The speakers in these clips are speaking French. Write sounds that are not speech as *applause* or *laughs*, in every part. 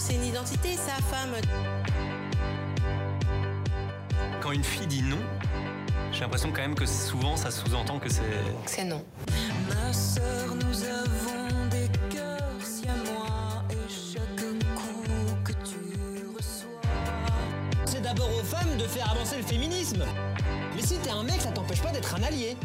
c'est une identité, sa femme. Quand une fille dit non, j'ai l'impression quand même que souvent ça sous-entend que c'est. C'est non. Ma sœur, nous avons des cœurs si à moi et chaque coup que tu reçois. C'est d'abord aux femmes de faire avancer le féminisme. Mais si t'es un mec, ça t'empêche pas d'être un allié.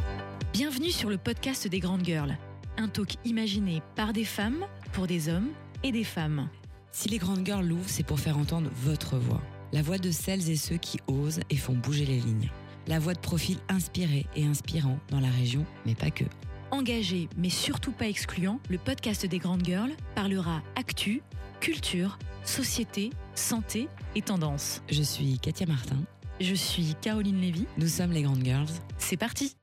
Bienvenue sur le podcast des Grandes Girls, un talk imaginé par des femmes, pour des hommes et des femmes. Si les grandes girls l'ouvrent, c'est pour faire entendre votre voix. La voix de celles et ceux qui osent et font bouger les lignes. La voix de profils inspirés et inspirants dans la région, mais pas que. Engagé mais surtout pas excluant, le podcast des Grandes Girls parlera actu, culture, société, santé et tendance. Je suis Katia Martin. Je suis Caroline Lévy. Nous sommes les grandes girls. C'est parti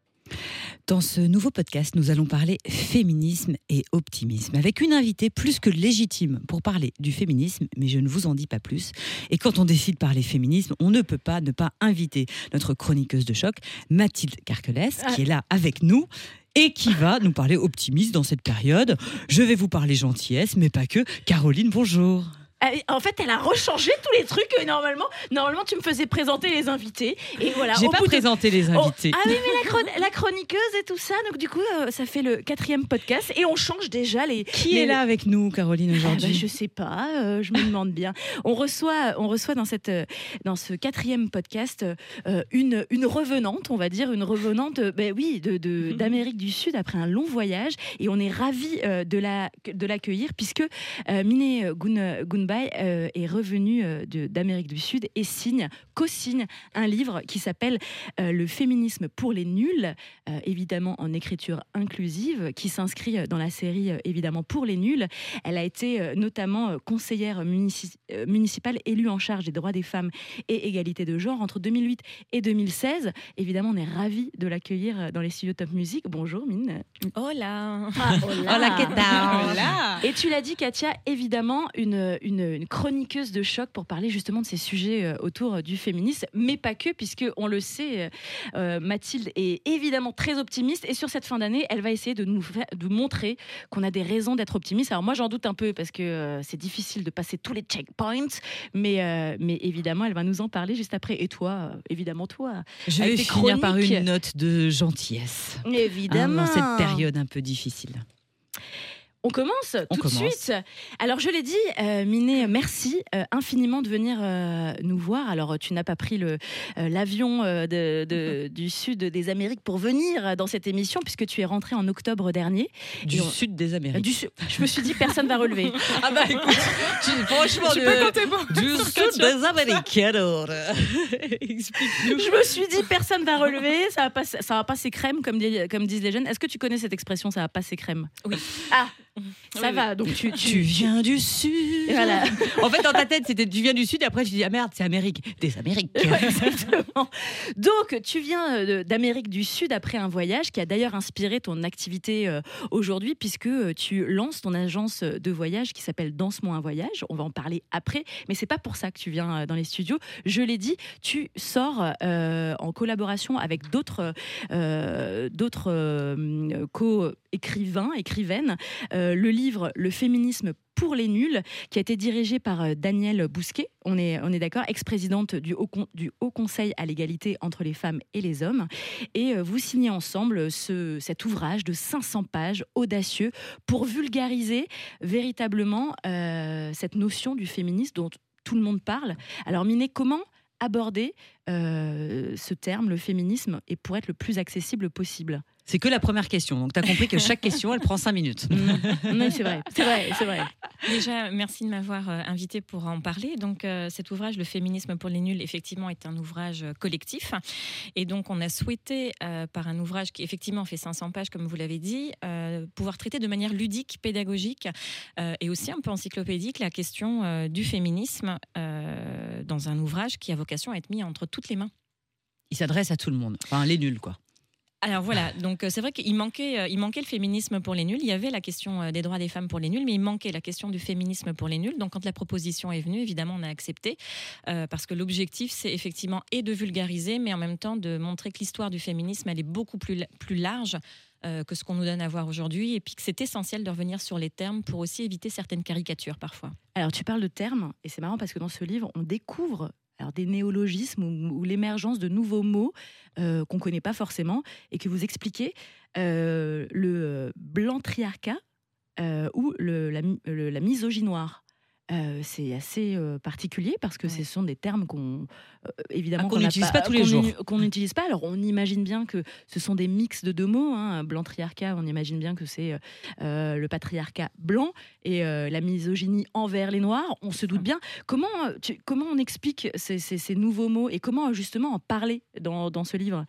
Dans ce nouveau podcast, nous allons parler féminisme et optimisme avec une invitée plus que légitime pour parler du féminisme, mais je ne vous en dis pas plus. Et quand on décide de parler féminisme, on ne peut pas ne pas inviter notre chroniqueuse de choc, Mathilde Carquelès, qui est là avec nous et qui va nous parler optimisme dans cette période. Je vais vous parler gentillesse, mais pas que. Caroline, bonjour. Euh, En fait, elle a rechangé tous les trucs. euh, Normalement, normalement, tu me faisais présenter les invités. Et voilà. J'ai pas bout de- présenté les Oh, invités. ah oui, mais la, chron- *laughs* la chroniqueuse et tout ça. Donc, du coup, euh, ça fait le quatrième podcast. Et on change déjà les. Qui les- est là avec nous, Caroline, Ah bah, aujourd'hui? je sais pas, euh, je me demande bien. On reçoit, on reçoit dans, cette, dans ce quatrième podcast euh, une, une revenante, on va dire, une revenante ben oui, de, de- d'Amérique du Sud après un long voyage. Et on est ravis euh, de, la, de l'accueillir puisque Mine Gun, Euh, est revenue euh, de- d'Amérique du Sud et signe, co-signe un livre qui s'appelle euh, Le féminisme pour les nuls, euh, évidemment en écriture inclusive, qui s'inscrit dans la série euh, évidemment pour les nuls. Elle a été euh, notamment conseillère munici- euh, municipale élue en charge des droits des femmes et égalité de genre entre 2008 et 2016. Évidemment, on est ravis de l'accueillir dans les studios Top Music. Bonjour Mine. Hola. Ah, hola. Hola, ¿qué tal? Et tu l'as dit, Katia, évidemment, une, une, une chroniqueuse de choc pour parler justement de ces sujets euh, autour euh, du féminisme, mais pas que, puisque on le sait, euh, Mathilde est évidemment très optimiste et sur cette fin d'année, elle va essayer de nous faire- de montrer qu'on a des raisons d'être optimiste. Alors moi, j'en doute un peu parce que c'est difficile de passer tous les checkpoints, mais, mais évidemment, elle va nous en parler juste après. Et toi, évidemment, toi, Je vais finir par une note de gentillesse. hein, évidemment, dans cette période un peu difficile. On commence On tout de suite. Alors je l'ai dit, euh, Miné, merci euh, infiniment de venir euh, nous voir. Alors tu n'as pas pris le euh, l'avion euh, de- de- *laughs* du sud des Amériques pour venir dans cette émission puisque tu es rentré en octobre dernier. Du on- sud des Euh, Amériques. du je me suis dit personne va relever. *laughs* Ah bah écoute, tu- franchement, Tu pour- du *laughs* sud des Amériques. Alors, explique-nous. Je me suis dit personne va relever, ça va pas, ça va passer crème comme, dit- comme disent les jeunes. Est-ce que tu connais cette expression ça va passer crème? Oui. Ah, ça Oui, va. Donc tu, Tu viens du sud. Voilà. En fait, dans ta tête, c'était tu viens du sud et après tu dis ah merde, c'est Amérique. Des Amériques. Ouais, exactement. Donc, tu viens euh, d'Amérique du Sud après un voyage qui a d'ailleurs inspiré ton activité euh, aujourd'hui, puisque euh, tu lances ton agence de voyage qui s'appelle Danse-moi un voyage. On va en parler après, mais c'est pas pour ça que tu viens dans les studios. Je l'ai dit, tu sors euh, en collaboration avec d'autres euh, d'autres euh, co-écrivains, écrivaines, euh, le livre Le féminisme pour les nuls, qui a été dirigé par euh, Danielle Bousquet, on est, on d'accord, ex-présidente du Haut, Conseil à l'égalité entre les femmes et les hommes. Et euh, vous signez ensemble ce, cet ouvrage de 500 pages audacieux pour vulgariser véritablement euh, cette notion du féminisme dont tout le monde parle. Alors Miné, comment aborder euh, ce terme, le féminisme, et pour être le plus accessible possible? C'est que la première question. Donc tu as compris que chaque *laughs* question, elle prend cinq minutes. Oui, c'est vrai, c'est vrai, c'est vrai. Déjà, merci de m'avoir euh, invité pour en parler. Donc, euh, cet ouvrage, Le féminisme pour les nuls, effectivement, est un ouvrage euh, collectif. Et donc, on a souhaité, euh, par un ouvrage qui effectivement fait 500 pages, comme vous l'avez dit, euh, pouvoir traiter de manière ludique, pédagogique euh, et aussi un peu encyclopédique la question euh, du féminisme euh, dans un ouvrage qui a vocation à être mis entre toutes les mains. Il s'adresse à tout le monde. Enfin, les nuls, quoi. Alors voilà, donc euh, c'est vrai qu'il manquait, euh, il manquait le féminisme pour les nuls. Il y avait la question euh, des droits des femmes pour les nuls, mais il manquait la question du féminisme pour les nuls. Donc quand la proposition est venue, évidemment, on a accepté euh, parce que l'objectif, c'est effectivement et de vulgariser, mais en même temps de montrer que l'histoire du féminisme, elle est beaucoup plus, plus large. euh, que ce qu'on nous donne à voir aujourd'hui, et puis que c'est essentiel de revenir sur les termes pour aussi éviter certaines caricatures parfois. Alors, tu parles de termes, et c'est marrant parce que dans ce livre, on découvre alors, des néologismes ou, l'émergence de nouveaux mots euh, qu'on ne connaît pas forcément et que vous expliquez. Euh, le blanc-triarcat euh, ou la, le- la misogynoire. Euh, c'est assez euh, particulier parce que Ouais. ce sont des termes qu'on euh, évidemment Ah, qu'on n'utilise pas tous les jours. qu'on n'utilise pas. Alors on imagine bien que ce sont des mix de deux mots. Hein. Blanc triarcat, on imagine bien que c'est le patriarcat blanc et la misogynie envers les noirs. On se doute bien. Comment tu- comment on explique ces, ces- ces nouveaux mots et comment justement en parler dans, dans ce livre?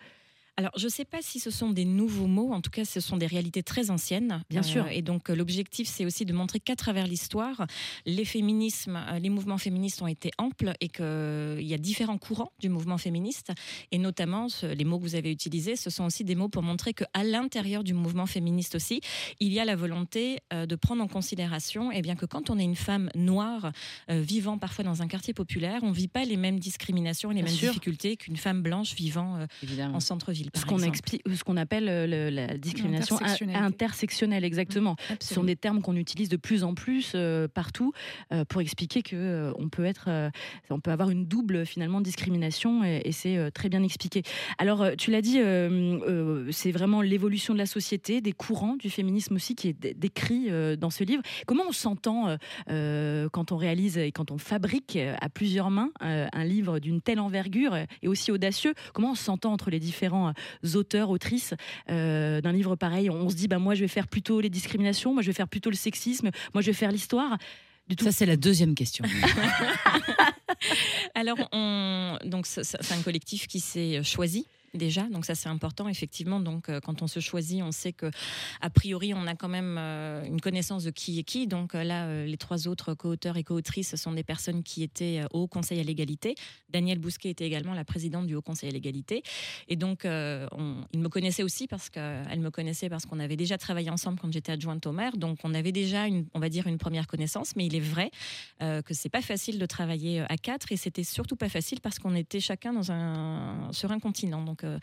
Alors, je ne sais pas si ce sont des nouveaux mots, en tout cas, ce sont des réalités très anciennes. Bien sûr. Et donc, euh, l'objectif, c'est aussi de montrer qu'à travers l'histoire, les féminismes, euh, les mouvements féministes ont été amples et qu'il y a différents courants du mouvement féministe. Et notamment, ce- les mots que vous avez utilisés, ce sont aussi des mots pour montrer qu'à l'intérieur du mouvement féministe aussi, il y a la volonté euh, de prendre en considération et bien que quand on est une femme noire euh, vivant parfois dans un quartier populaire, on ne vit pas les mêmes discriminations et les Bien mêmes sûr. difficultés qu'une femme blanche vivant euh, en centre-ville. Ce par qu'on explique, ce qu'on appelle euh, le- la discrimination intersectionnelle, exactement. Ce sont des termes qu'on utilise de plus en plus euh, partout euh, pour expliquer que euh, on peut être, on peut avoir une double finalement discrimination et, et c'est très bien expliqué. Alors tu l'as dit, c'est vraiment l'évolution de la société, des courants du féminisme aussi qui est dé- décrit dans ce livre. Comment on s'entend quand on réalise et quand on fabrique à plusieurs mains un livre d'une telle envergure et aussi audacieux? Comment on s'entend entre les différents auteurs, autrices euh, d'un livre pareil On se dit, bah moi je vais faire plutôt les discriminations, moi je vais faire plutôt le sexisme, moi je vais faire l'histoire. Du tout. Ça, c'est la deuxième question. *laughs* Alors, on, donc c'est c'est un collectif qui s'est choisi. Déjà, donc ça c'est important effectivement. Donc euh, quand on se choisit, on sait que a priori on a quand même euh, une connaissance de qui est qui. Donc euh, là, les trois autres co-auteurs et co-autrices sont des personnes qui étaient au Conseil à l'égalité. Danielle Bousquet était également la présidente du Haut Conseil à l'égalité. Et donc on, me connaissaient aussi parce qu'elle me connaissait parce qu'on avait déjà travaillé ensemble quand j'étais adjointe au maire. Donc on avait déjà on va dire une première connaissance. Mais il est vrai que c'est pas facile de travailler à quatre et c'était surtout pas facile parce qu'on était chacun sur un continent. Donc euh,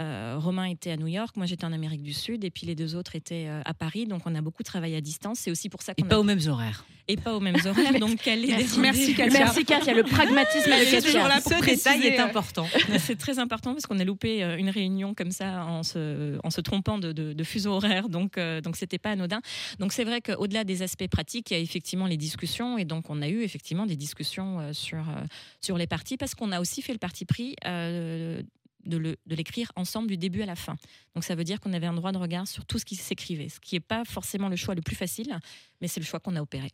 euh, Romain était à New York, moi j'étais en Amérique du Sud et puis les deux autres étaient euh, à Paris. Donc on a beaucoup travaillé à distance. C'est aussi pour ça Et qu'on pas a... aux mêmes horaires. et pas aux mêmes horaires. *laughs* donc quelle est Merci, merci, Katia. Merci Katia, le pragmatisme Elle de est toujours Katia. là pour préciser, euh, important. *laughs* C'est très important parce qu'on a loupé euh, une réunion comme ça en se, en se trompant de, de, de fuseau horaire, donc euh, donc c'était pas anodin. Donc c'est vrai qu'au-delà des aspects pratiques, il y a effectivement les discussions et donc on a eu effectivement des discussions euh, sur euh, sur les parties parce qu'on a aussi fait le parti pris. euh, de l'écrire ensemble du début à la fin. Donc ça veut dire qu'on avait un droit de regard sur tout ce qui s'écrivait, ce qui n'est pas forcément le choix le plus facile, mais c'est le choix qu'on a opéré.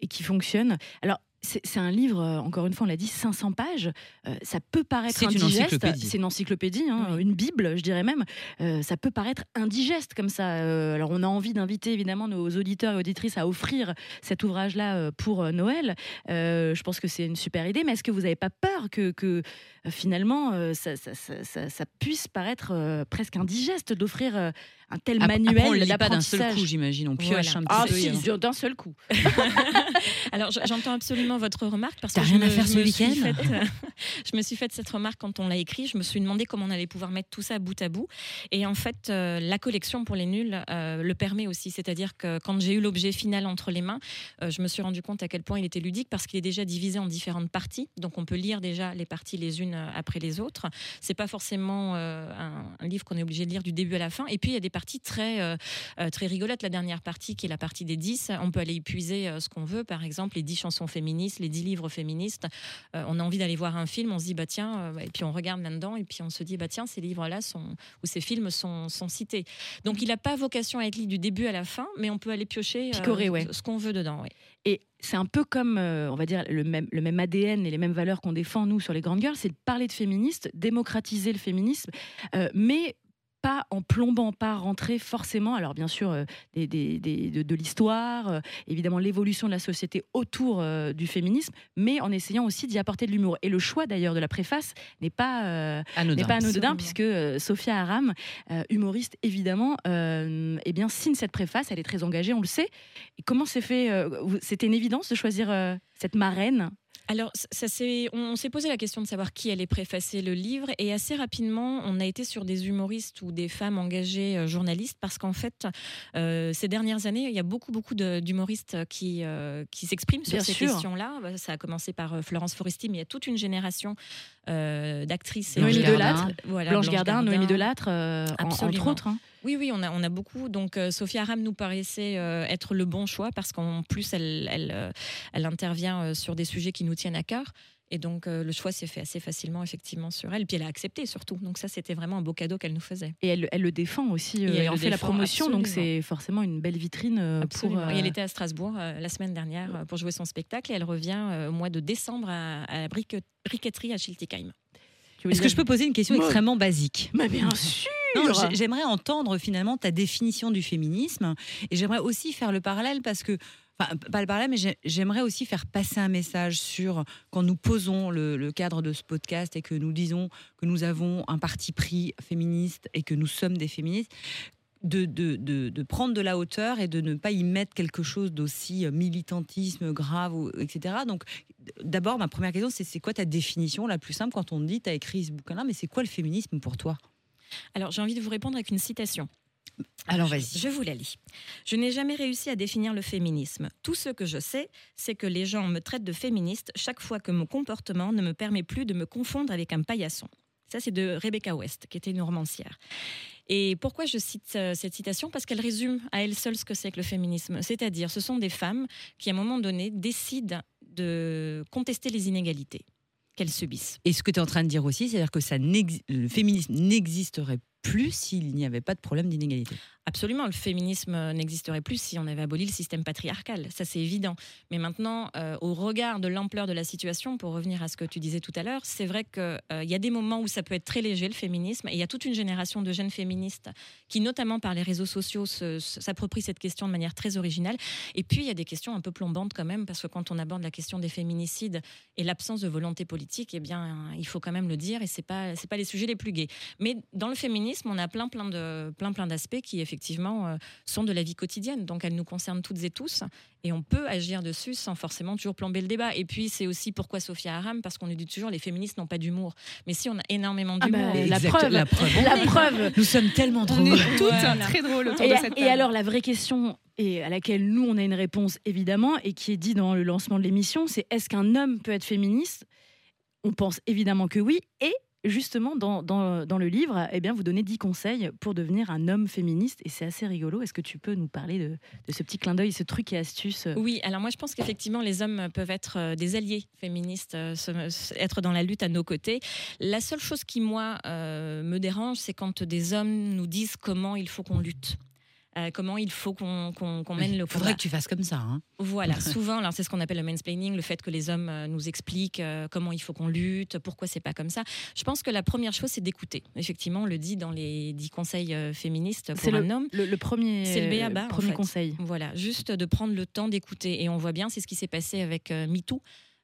et qui fonctionne. Alors, c'est un livre, euh, encore une fois, on l'a dit, 500 pages. Euh, ça peut paraître indigeste. C'est une encyclopédie, hein, Oui. une bible, je dirais même. Euh, ça peut paraître indigeste comme ça. Euh, alors, on a envie d'inviter évidemment nos auditeurs et auditrices à offrir cet ouvrage-là pour Noël. Je pense que c'est une super idée, mais est-ce que vous n'avez pas peur que, que, finalement ça, ça- ça- ça- ça puisse paraître presque indigeste d'offrir un tel Après, manuel on le lit pas d'un seul coup, j'imagine. On pioche Voilà. un petit Ah peu. si, et on- d'un seul coup. *laughs* *laughs* Alors j'entends absolument votre remarque parce que rien je à faire je ce me suis week-end faite, euh, *laughs* Je me suis fait cette remarque quand on l'a écrit. Je me suis demandé comment on allait pouvoir mettre tout ça bout à bout. Et en fait, euh, la collection pour les nuls euh, le permet aussi. C'est-à-dire que quand j'ai eu l'objet final entre les mains, euh, je me suis rendu compte à quel point il était ludique parce qu'il est déjà divisé en différentes parties. Donc on peut lire déjà les parties les unes euh, après les autres. C'est pas forcément euh, un, un livre qu'on est obligé de lire du début à la fin. Et puis il y a des parties très euh, euh, très rigolotes. La dernière partie qui est la partie des 10, on peut aller y puiser euh, ce qu'on veut. Par exemple, les 10 chansons féministes, les 10 livres féministes. On a envie d'aller voir un film, on se dit bah tiens, et puis on regarde là-dedans et puis on se dit bah tiens, ces livres-là sont ou ces films sont, sont cités. Donc il n'a pas vocation à être lu du début à la fin, mais on peut aller piocher Picorer, ouais. ce qu'on veut dedans. ouais. Et c'est un peu comme, euh, on va dire, le même, le même ADN et les mêmes valeurs qu'on défend, nous, sur les grandes girls, c'est de parler de féministes, démocratiser le féminisme, euh, mais pas en plombant, pas rentrer forcément, alors bien sûr, euh, des, des- des- de, de l'histoire, euh, évidemment l'évolution de la société autour euh, du féminisme, mais en essayant aussi d'y apporter de l'humour. Et le choix d'ailleurs de la préface n'est pas, euh, Anodin. n'est pas anodin Absolument. puisque euh, Sophia Aram, euh, humoriste évidemment, euh, eh bien signe cette préface. Elle est très engagée, on le sait. Et comment c'est fait euh, C'était une évidence de choisir euh, cette marraine? Alors, ça, c'est, on, on s'est posé la question de savoir qui allait préfacer le livre et assez rapidement, on a été sur des humoristes ou des femmes engagées euh, journalistes parce qu'en fait, euh, ces dernières années, il y a beaucoup, beaucoup d'humoristes qui, euh, qui s'expriment sur Bien ces sûr. questions-là. Bah, Ça a commencé par Florence Foresti, mais il y a toute une génération euh, d'actrices. Noémie de- Delattre. Voilà, Blanche Gardin, Noémie Gardin. Delattre, euh, en- entre autres. hein. Oui, oui, on a, on a beaucoup. Donc, euh, Sophia Aram nous paraissait euh, être le bon choix parce qu'en plus, elle, elle, euh, elle intervient euh, sur des sujets qui nous tiennent à cœur. Et donc, euh, le choix s'est fait assez facilement, effectivement, sur elle. Puis, elle a accepté surtout. Donc, ça, c'était vraiment un beau cadeau qu'elle nous faisait. Et elle, elle le défend aussi. euh, Et elle elle en fait la promotion, donc c'est forcément une belle vitrine euh, pour. Absolument. euh, Et elle était à Strasbourg euh, la semaine dernière euh, pour jouer son spectacle. Et elle revient euh, au mois de décembre à, à la brique- briqueterie à Schiltigheim. Est-ce que je peux poser une question Moi- extrêmement basique? Mais bien sûr. J'aimerais entendre finalement ta définition du féminisme et j'aimerais aussi faire le parallèle parce que, enfin, pas le parallèle, mais j'ai- j'aimerais aussi faire passer un message sur quand nous posons le, cadre de ce podcast et que nous disons que nous avons un parti pris féministe et que nous sommes des féministes. De, prendre de la hauteur et de ne pas y mettre quelque chose d'aussi euh, militantisme grave, etc. Donc, d'abord, ma première question, c'est quoi ta définition la plus simple quand on dit, tu as écrit ce bouquin-là, mais c'est quoi le féminisme pour toi? Alors, j'ai envie de vous répondre avec une citation. Alors, vas-y. Je vous la lis. Je n'ai jamais réussi à définir le féminisme. Tout ce que je sais, c'est que les gens me traitent de féministe chaque fois que mon comportement ne me permet plus de me confondre avec un paillasson. Ça, c'est de Rebecca West, qui était une romancière. Et pourquoi je cite euh, cette citation? Parce qu'elle résume à elle seule ce que c'est que le féminisme. C'est-à-dire, ce sont des femmes qui, à un moment donné, décident de contester les inégalités qu'elles subissent. Et ce que tu es en train de dire aussi, c'est-à-dire que ça le féminisme n'existerait plus s'il n'y avait pas de problème d'inégalité. Absolument, le féminisme n'existerait plus si on avait aboli le système patriarcal, ça c'est évident. Mais maintenant, euh, au regard de l'ampleur de la situation, pour revenir à ce que tu disais tout à l'heure, c'est vrai qu'il y a des moments où ça peut être très léger le féminisme, et il y a toute une génération de jeunes féministes qui, notamment par les réseaux sociaux, s'approprient cette question de manière très originale. Et puis, il y a des questions un peu plombantes quand même, parce que quand on aborde la question des féminicides et l'absence de volonté politique, eh bien, il faut quand même le dire, et c'est pas c'est pas les sujets les plus gais. Mais dans le féminisme, on a plein plein de plein plein d'aspects qui effectivement euh, sont de la vie quotidienne. Donc elles nous concernent toutes et tous, et on peut agir dessus sans forcément toujours plomber le débat. Et puis c'est aussi pourquoi Sophia Aram, parce qu'on nous dit toujours les féministes n'ont pas d'humour. Mais si on a énormément Ah bah, d'humour. la Exact- preuve. la preuve. La preuve. Nous sommes tellement On drôles. est toutes Voilà. très drôles autour Et, de cette et alors la vraie question et à laquelle nous on a une réponse évidemment et qui est dit dans le lancement de l'émission, c'est est-ce qu'un homme peut être féministe? On pense évidemment que oui et justement dans, dans, le livre, eh bien vous donnez 10 conseils pour devenir un homme féministe et c'est assez rigolo. Est-ce que tu peux nous parler de, de ce petit clin d'œil, ce truc et astuce? Oui, alors moi je pense qu'effectivement les hommes peuvent être euh, des alliés féministes, euh, être dans la lutte à nos côtés. La seule chose qui moi euh, me dérange, c'est quand des hommes nous disent comment il faut qu'on lutte. Euh, comment il faut qu'on mène le Il faudrait combat. que tu fasses comme ça. hein. Voilà, *laughs* souvent, alors c'est ce qu'on appelle le mansplaining, le fait que les hommes euh, nous expliquent euh, comment il faut qu'on lutte, pourquoi c'est pas comme ça. Je pense que la première chose, c'est d'écouter. Effectivement, on le dit dans les dix conseils féministes C'est pour un homme. le, le premier, C'est le b.a.-ba, en premier fait. conseil. Voilà, juste de prendre le temps d'écouter. Et on voit bien, c'est ce qui s'est passé avec MeToo.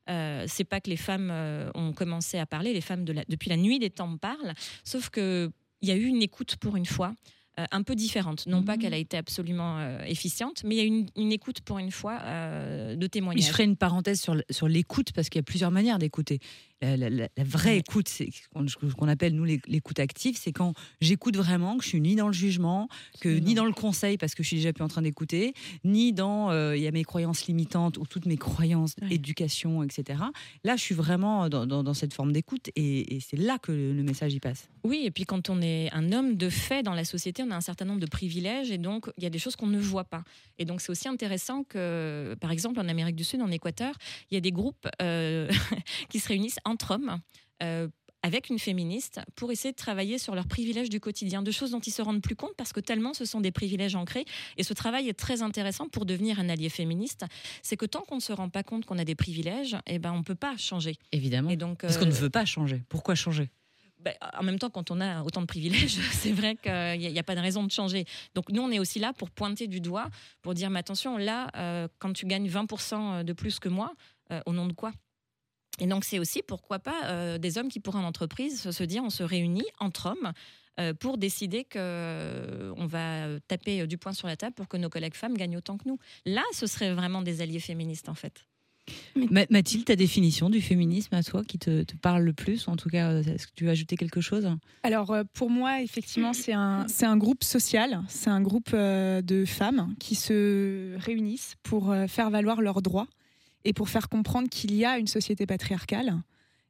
Euh, c'est pas que les femmes euh, ont commencé à parler, les femmes de la- depuis la nuit des temps parlent, sauf que il y a eu une écoute pour une fois. Euh, un peu différente. Non pas Mhm. qu'elle a été absolument euh, efficiente, mais il y a une, une écoute pour une fois euh, de témoignage. je ferai une parenthèse sur, l'écoute parce qu'il y a plusieurs manières d'écouter. La, la- la- la vraie écoute, c'est ce qu'on- appelle nous l'é- l'écoute active, c'est quand j'écoute vraiment, que je suis ni dans le jugement, que ni dans le conseil parce que je suis déjà plus en train d'écouter, ni dans euh, il y a mes croyances limitantes ou toutes mes croyances, Ouais. éducation, etc. Là, je suis vraiment dans, dans- dans cette forme d'écoute et, et c'est là que le, le message y passe. Oui, et puis quand on est un homme de fait dans la société, a un certain nombre de privilèges et donc il y a des choses qu'on ne voit pas. Et donc c'est aussi intéressant que, par exemple, en Amérique du Sud, en Équateur, il y a des groupes euh, *laughs* qui se réunissent entre hommes. euh, avec une féministe pour essayer de travailler sur leurs privilèges du quotidien, de choses dont ils se rendent plus compte parce que tellement ce sont des privilèges ancrés. Et ce travail est très intéressant pour devenir un allié féministe. C'est que tant qu'on ne se rend pas compte qu'on a des privilèges, eh ben, on ne peut pas changer. Évidemment. Et donc, Parce qu'on ne euh, veut pas changer. Pourquoi changer? Ben, en même temps, quand on a autant de privilèges, *laughs* c'est vrai qu'il n'y a, pas de raison de changer. Donc nous, on est aussi là pour pointer du doigt, pour dire, mais attention, là, euh, quand tu gagnes 20% de plus que moi, euh, au nom de quoi? Et donc c'est aussi, pourquoi pas, euh, des hommes qui, pour une entreprise, se- dire, on se réunit entre hommes euh, pour décider que euh, on va taper euh, du poing sur la table pour que nos collègues femmes gagnent autant que nous. Là, ce serait vraiment des alliés féministes, en fait. Ma- Mathilde, ta définition du féminisme à toi qui te, te parle le plus, en tout cas, est-ce que tu veux ajouter quelque chose? Alors euh, pour moi, effectivement, c'est un, c'est un groupe social, c'est un groupe euh, de femmes qui se réunissent pour euh, faire valoir leurs droits et pour faire comprendre qu'il y a une société patriarcale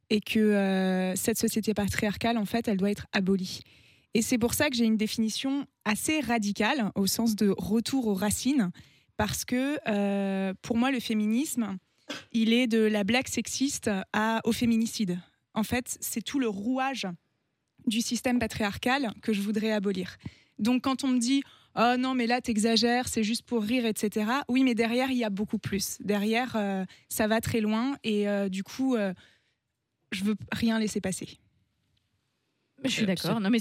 et que euh, cette société patriarcale, en fait, elle doit être abolie. Et c'est pour ça que j'ai une définition assez radicale au sens de retour aux racines, parce que euh, pour moi, le féminisme, il est de la blague sexiste à, au féminicide. En fait, c'est tout le rouage du système patriarcal que je voudrais abolir. Donc quand on me dit oh non mais là t'exagères, c'est juste pour rire, etc. Oui mais derrière il y a beaucoup plus. Derrière euh, ça va très loin et euh, du coup euh, je veux rien laisser passer. Je suis d'accord. Non, mais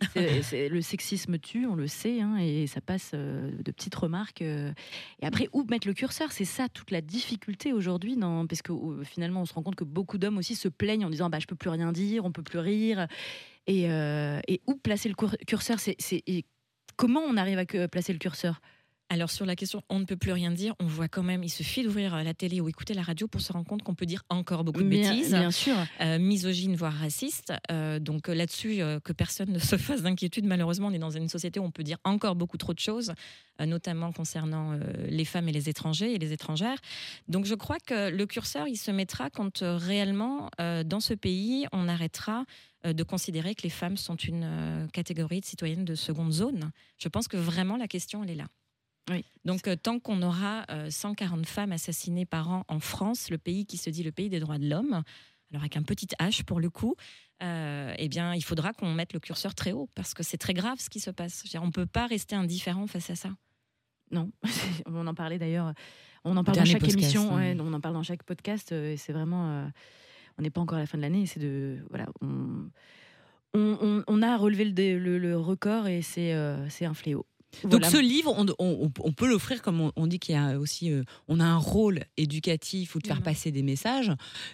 *laughs* c'est le sexisme tue, on le sait, hein, et ça passe euh, de petites remarques. euh. et après, où mettre le curseur? C'est ça toute la difficulté aujourd'hui, dans- parce que euh, finalement, on se rend compte que beaucoup d'hommes aussi se plaignent en disant bah, je peux plus rien dire, on peut plus rire. Et, et où placer le cur- curseur? C'est comment on arrive à que- placer le curseur? Alors sur la question, on ne peut plus rien dire. On voit quand même, il suffit d'ouvrir la télé ou écouter la radio pour se rendre compte qu'on peut dire encore beaucoup de bien, bêtises. bien sûr. euh, misogyne, voire raciste. Euh, donc euh, là-dessus, euh, que personne ne *laughs* se fasse d'inquiétude. Malheureusement, on est dans une société où on peut dire encore beaucoup trop de choses, euh, notamment concernant euh, les femmes et les étrangers et les étrangères. Donc je crois que le curseur, il se mettra quand euh, réellement, euh, dans ce pays, on arrêtera euh, de considérer que les femmes sont une euh, catégorie de citoyennes de seconde zone. Je pense que vraiment la question, elle est là. Oui. Donc, euh, tant qu'on aura euh, 140 femmes assassinées par an en France, le pays qui se dit le pays des droits de l'homme, alors avec un petit H pour le coup, euh, eh bien, il faudra qu'on mette le curseur très haut parce que c'est très grave ce qui se passe. On ne peut pas rester indifférent face à ça. Non, *laughs* on en parlait d'ailleurs. On en parle Dernier dans chaque podcast, émission. hein. ouais, on en parle dans chaque podcast. euh, et c'est vraiment. euh, on n'est pas encore à la fin de l'année. C'est de voilà. On, on, on- on a relevé le, dé- le- le record et c'est euh, c'est un fléau. Donc Voilà. ce livre, on, on- on peut l'offrir comme on, on dit qu'il y a aussi, euh, on a un rôle éducatif ou de faire Mhm. passer des messages.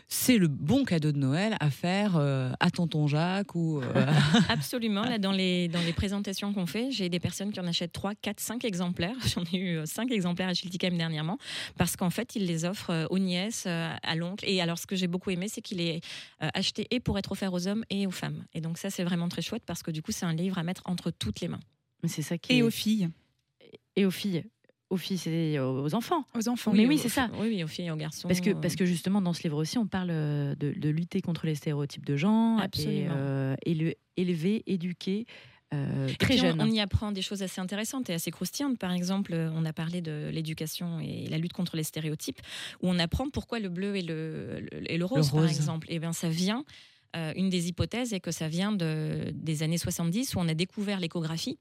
C'est le bon cadeau de Noël à faire euh, à tonton Jacques ou. euh, *laughs* *laughs* Absolument. Là, dans les, dans les présentations qu'on fait, j'ai des personnes qui en achètent 3, 4, 5 exemplaires. *laughs* J'en ai eu 5 exemplaires à Chilticam dernièrement parce qu'en fait, ils les offrent aux nièces, à l'oncle. Et alors, ce que j'ai beaucoup aimé, c'est qu'il est acheté et pour être offert aux hommes et aux femmes. Et donc, ça, c'est vraiment très chouette parce que du coup, c'est un livre à mettre entre toutes les mains. Mais c'est ça qui Et est- aux filles, et aux filles, aux filles, c'est aux enfants. aux enfants. Mais oui, aux- c'est ça. Oui, oui, aux filles et aux garçons. Parce que, euh, parce que justement, dans ce livre aussi, on parle euh, de, de lutter contre les stéréotypes de genre, et, euh, éle- élever, éduquer euh, très on- jeune. On, y apprend des choses assez intéressantes et assez croustillantes. Par exemple, on a parlé de l'éducation et la lutte contre les stéréotypes, où on apprend pourquoi le bleu et le, le- et le rose, par exemple. Et bien, ça vient. euh, une des hypothèses est que ça vient de, des années 70 où on a découvert l'échographie.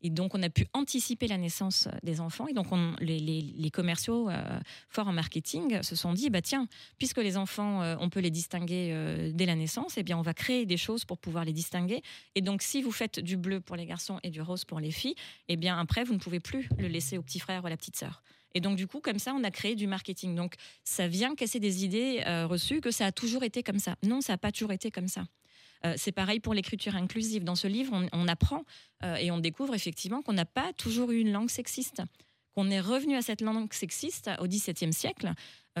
Et donc, on a pu anticiper la naissance des enfants. Et donc, on- les, commerciaux euh, forts en marketing se sont dit, bah tiens, puisque les enfants, euh, on peut les distinguer euh, dès la naissance, eh bien, on va créer des choses pour pouvoir les distinguer. Et donc, si vous faites du bleu pour les garçons et du rose pour les filles, eh bien, après, vous ne pouvez plus le laisser au petit frère ou à la petite sœur. Et donc, du coup, comme ça, on a créé du marketing. Donc, ça vient casser des idées euh, reçues que ça a toujours été comme ça. Non, ça n'a pas toujours été comme ça. Euh, c'est pareil pour l'écriture inclusive. Dans ce livre, on, apprend euh, et on découvre effectivement qu'on n'a pas toujours eu une langue sexiste, qu'on est revenu à cette langue sexiste au XVIIe siècle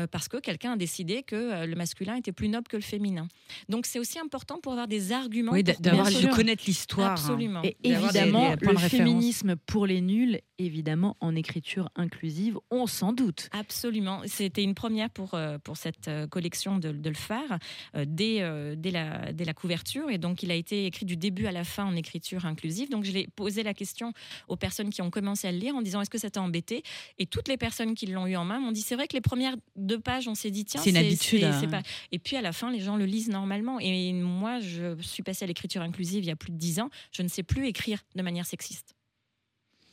parce que quelqu'un a décidé que euh, le masculin était plus noble que le féminin. Donc c'est aussi important pour avoir des arguments. oui, d'avoir de connaître l'histoire. hein. Absolument. Et des- évidemment, des le féminisme pour les nuls, évidemment, en écriture inclusive, on s'en doute. Absolument. C'était une première pour, euh, pour cette euh, collection de, de le faire euh, dès, euh, dès, la, dès la couverture. Et donc, il a été écrit du début à la fin en écriture inclusive. Donc, je l'ai posé la question aux personnes qui ont commencé à le lire en disant est-ce que ça t'a embêté? Et toutes les personnes qui l'ont eu en main m'ont dit c'est vrai que les premières deux pages, on s'est dit tiens, C'est une habitude, c'est- hein. c'est pas... Et puis, à la fin, les gens le lisent normalement. Et moi, je suis passée à l'écriture inclusive il y a plus de dix ans. Je ne sais plus écrire de manière sexiste.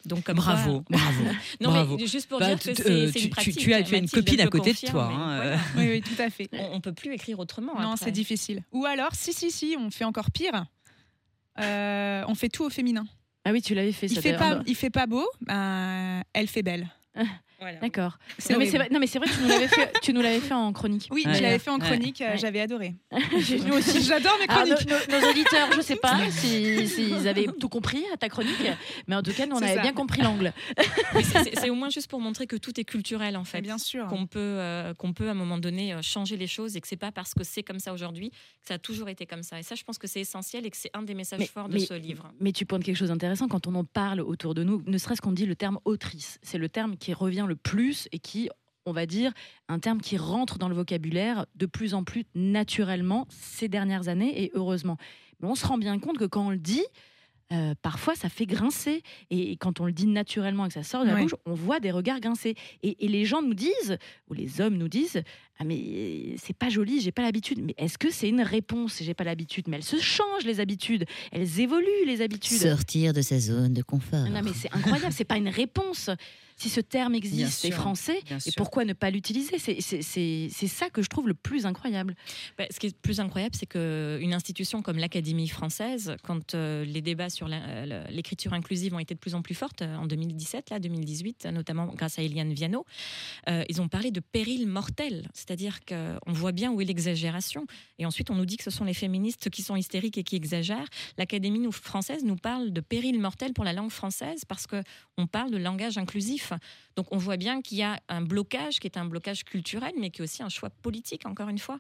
Donc, comme Bravo, quoi- bravo. *laughs* non, Bravo. mais juste pour Bah, dire que tu- c'est euh, une tu- pratique. tu as- tu as une copine à côté de toi, hein, Voilà. Oui, oui, tout à fait. On, on peut plus écrire autrement. Non, après. c'est difficile. Ou alors, si, si, si, on fait encore pire. Euh, on fait tout au féminin. Ah oui, tu l'avais fait Il ça. fait d'ailleurs. pas, il fait pas beau, ben, elle fait belle. Voilà. D'accord. C'est Non, mais c'est vrai, non, mais c'est vrai que tu nous l'avais fait, tu nous l'avais fait en chronique. Oui, Ouais. je l'avais fait en Ouais. chronique, euh, j'avais adoré. *laughs* Nous aussi. J'adore mes Alors, chroniques. nos, nos- nos auditeurs, je sais pas s'ils si, *laughs* s'ils avaient tout compris à ta chronique, mais en tout cas, nous, on C'est avait ça. bien compris l'angle. Mais c'est- c'est c'est au moins juste pour montrer que tout est culturel en fait. Bien sûr. Qu'on peut, euh, qu'on peut à un moment donné euh, changer les choses et que c'est pas parce que c'est comme ça aujourd'hui que ça a toujours été comme ça. Et ça, je pense que c'est essentiel et que c'est un des messages Mais- forts mais- de ce livre. Mais tu pointes quelque chose d'intéressant quand on en parle autour de nous, ne serait-ce qu'on dit le terme autrice. C'est le terme qui revient le plus et qui, on va dire, un terme qui rentre dans le vocabulaire de plus en plus naturellement ces dernières années et heureusement. Mais on se rend bien compte que quand on le dit, euh, parfois ça fait grincer. Et, et quand on le dit naturellement et que ça sort de la bouche, on voit des regards grincer. Et, et les gens nous disent, ou les hommes nous disent, ah mais c'est pas joli, j'ai pas l'habitude. Mais est-ce que c'est une réponse? J'ai pas l'habitude. Mais elles se changent les habitudes, elles évoluent les habitudes. Sortir de sa zone de confort. Non mais c'est incroyable, c'est pas une réponse. Si ce terme existe, c'est français. Et pourquoi ne pas l'utiliser? C'est- C'est c'est- c'est ça que je trouve le plus incroyable. Bah, ce qui est plus incroyable, c'est qu'une institution comme l'Académie française, quand euh, les débats sur euh, l'écriture inclusive ont été de plus en plus fortes euh, en 2017, là, 2018, notamment grâce à Eliane Viano, euh, ils ont parlé de péril mortel. C'est-à-dire qu'on voit bien où est l'exagération. Et ensuite, on nous dit que ce sont les féministes qui sont hystériques et qui exagèrent. L'Académie française nous parle de péril mortel pour la langue française parce qu'on parle de langage inclusif. Donc on voit bien qu'il y a un blocage qui est un blocage culturel, mais qui est aussi un choix politique, encore une fois.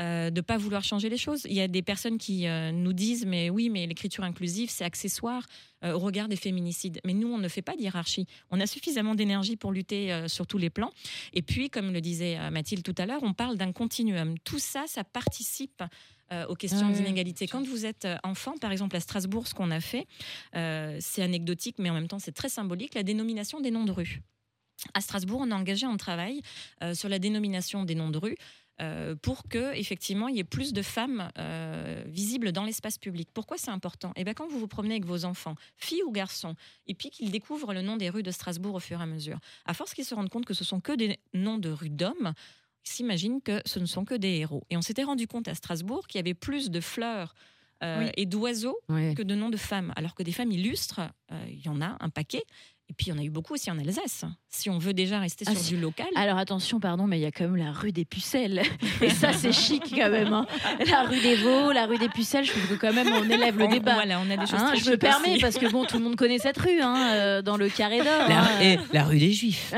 Euh, de pas vouloir changer les choses. Il y a des personnes qui euh, nous disent mais oui mais l'écriture inclusive c'est accessoire euh, au regard des féminicides. Mais nous on ne fait pas de hiérarchie. On a suffisamment d'énergie pour lutter euh, sur tous les plans. Et puis comme le disait Mathilde tout à l'heure, on parle d'un continuum. Tout ça ça participe aux questions Ah oui, d'inégalité. Quand vous êtes enfant, par exemple à Strasbourg, ce qu'on a fait, c'est anecdotique, mais en même temps c'est très symbolique, la dénomination des noms de rue. À Strasbourg, on a engagé un travail euh, sur la dénomination des noms de rue euh, pour que effectivement il y ait plus de femmes euh, visibles dans l'espace public. Pourquoi c'est important? Eh bien, quand vous vous promenez avec vos enfants, filles ou garçons, et puis qu'ils découvrent le nom des rues de Strasbourg au fur et à mesure, à force qu'ils se rendent compte que ce sont que des noms de rues d'hommes, ils s'imaginent que ce ne sont que des héros. Et on s'était rendu compte à Strasbourg qu'il y avait plus de fleurs euh, Oui. et d'oiseaux que de noms de femmes, alors que des femmes illustres, il y en a un paquet. Et puis, il y en a eu beaucoup aussi en Alsace. Si on veut déjà rester Ah, sur du local. Alors attention, pardon, mais il y a quand même la rue des Pucelles. Et ça, c'est chic quand même. hein. La rue des Vaux, la rue des Pucelles, je trouve que quand même on élève le on- débat. Voilà, on a des choses Hein, très je me permets aussi. parce que bon, tout le monde connaît cette rue hein, euh, dans le carré d'or. La, hein. et la rue des Juifs.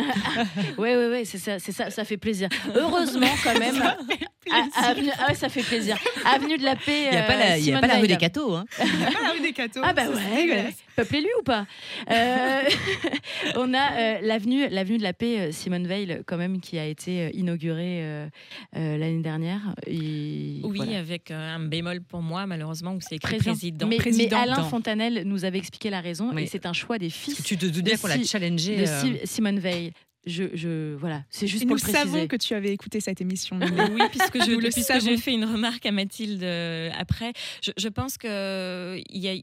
Oui, oui, oui, c'est ça, c'est ça, ça fait plaisir. Heureusement, quand même. a- avenue- ah ouais, ça fait plaisir. Avenue de la Paix. Il n'y a, euh, pas la- il y a pas la rue des cathos. Hein. Pas *laughs* la rue des cathos. Ah bah ça, ouais, dégueulasse. peuple élu ou pas Euh, *laughs* On a euh, l'avenue, l'avenue de la Paix, euh, Simone Veil, quand même, qui a été inaugurée euh, euh, l'année dernière. Et Oui, voilà. avec euh, un bémol pour moi, malheureusement, où c'est écrit Président. président. Mais. Alain Fontanel nous avait expliqué la raison et c'est un choix des fils Tu te doutes bien de qu'on l'a challengé. de euh, Si- Simone Veil. Je, je, voilà, c'est juste Et pour nous le préciser. savons que tu avais écouté cette émission. Oui, puisque je- puisque j'ai fait une remarque à Mathilde euh, après. Je, je pense que il y a.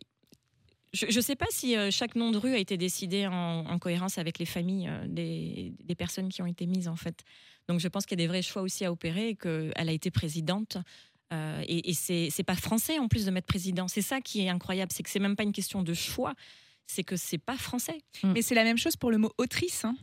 Je ne sais pas si euh, chaque nom de rue a été décidé en, en cohérence avec les familles euh, des, des personnes qui ont été mises en fait. Donc je pense qu'il y a des vrais choix aussi à opérer et qu'elle a été présidente. Euh, et et c'est pas français en plus de mettre président. C'est ça qui est incroyable, c'est que c'est même pas une question de choix, c'est que c'est pas français. Mais c'est la même chose pour le mot autrice. hein.